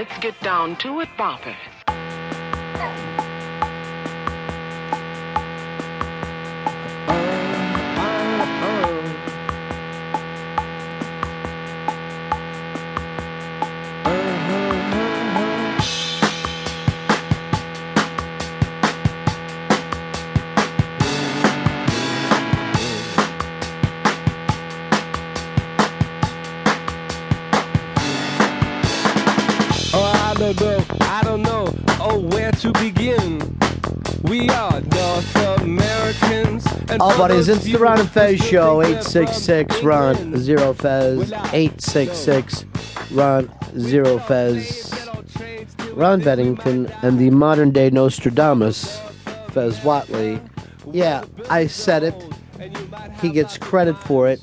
let's get down to it, boppers. I don't know, I don't know, oh, where to begin. We are North Americans. And All for buddies, it's the you Ron who and Fez show. 866 from Ron Zero Fez. 866 Ron Zero Fez. Ron Bennington and the modern day Nostradamus, Fez Whatley. Yeah, I said it. He gets credit for it.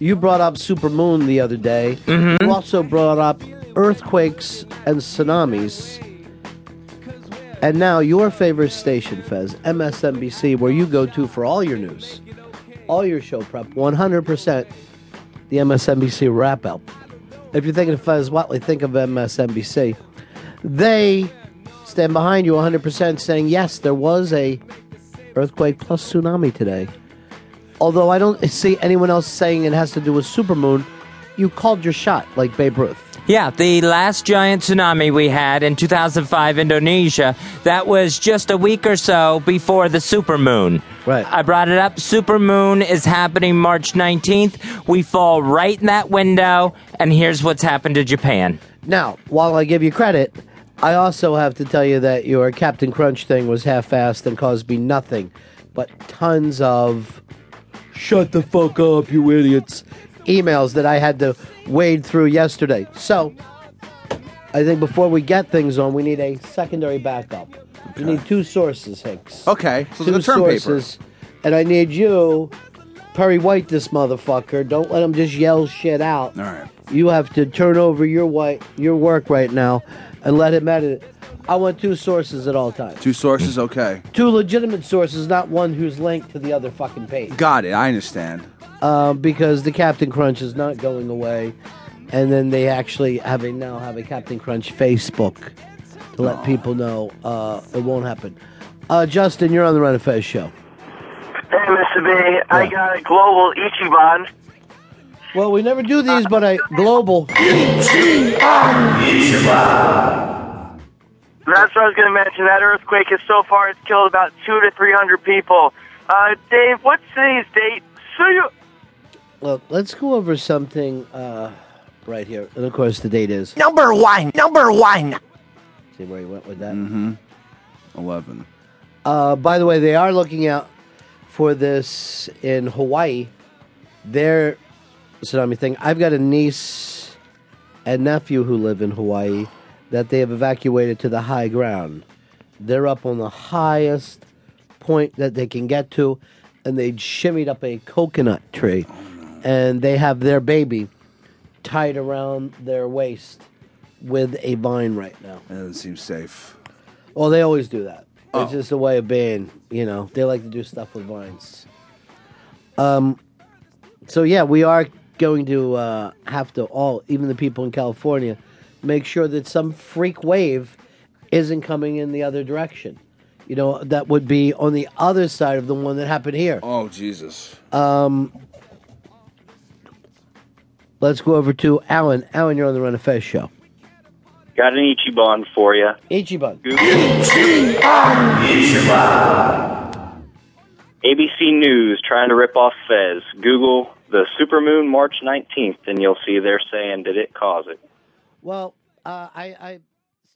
You brought up Supermoon the other day. Mm-hmm. You also brought up earthquakes and tsunamis. And now your favorite station, Fez, MSNBC, where you go to for all your news, all your show prep, 100% the MSNBC wrap up. If you're thinking of Fez Whatley, think of MSNBC. They stand behind you 100% saying, yes, there was a earthquake plus tsunami today. Although I don't see anyone else saying it has to do with supermoon, you called your shot like Babe Ruth. Yeah, the last giant tsunami we had in 2005 Indonesia, that was just a week or so before the supermoon. Right. I brought it up. Supermoon is happening March 19th. We fall right in that window, and here's what's happened to Japan. Now, while I give you credit, I also have to tell you that your Captain Crunch thing was half-assed and caused me nothing but tons of "shut the fuck up, you idiots" emails that I had to wade through yesterday. So, I think before we get things on, we need a secondary backup. We need two sources, Hinks. Okay, so two the term paper. sources, and I need you, Perry White, this motherfucker. Don't let him just yell shit out. All right. You have to turn over your white your work right now and let him edit it. I want two sources at all times. Two sources, okay. Two legitimate sources, not one who's linked to the other fucking page. Got it. I understand. Uh, because the Captain Crunch is not going away, and then they actually have a now have a Captain Crunch Facebook to let people know uh, it won't happen. Uh, Justin, you're on the Ron and Fez show. Hey, Mr. B, I got a global Ichiban. Well, we never do these, but I global. Ichiban. That's what I was going to mention. That earthquake has so far it's killed about two to three hundred people. Uh, Dave, what's today's date? So you, Well, let's go over something uh, right here, and of course the date is. Number one, number one. See where he went with that. Mm-hmm. Eleven. Uh, by the way, they are looking out for this in Hawaii. Their tsunami thing. I've got a niece and nephew who live in Hawaii that they have evacuated to the high ground. They're up on the highest point that they can get to, and they shimmied up a coconut tree, and they have their baby tied around their waist with a vine right now. That doesn't seem safe. Well, they always do that. Oh. It's just a way of being, you know. They like to do stuff with vines. Um, so yeah, we are going to uh, have to all, even the people in California, make sure that some freak wave isn't coming in the other direction. You know, that would be on the other side of the one that happened here. Oh Jesus. Um, let's go over to Alan. Alan, you're on the Ron and Fez show. Got an Ichiban for you. Ichiban. ABC News trying to rip off Fez. Google the supermoon March 19th, and you'll see they're saying, did it cause it? Well, uh, I, I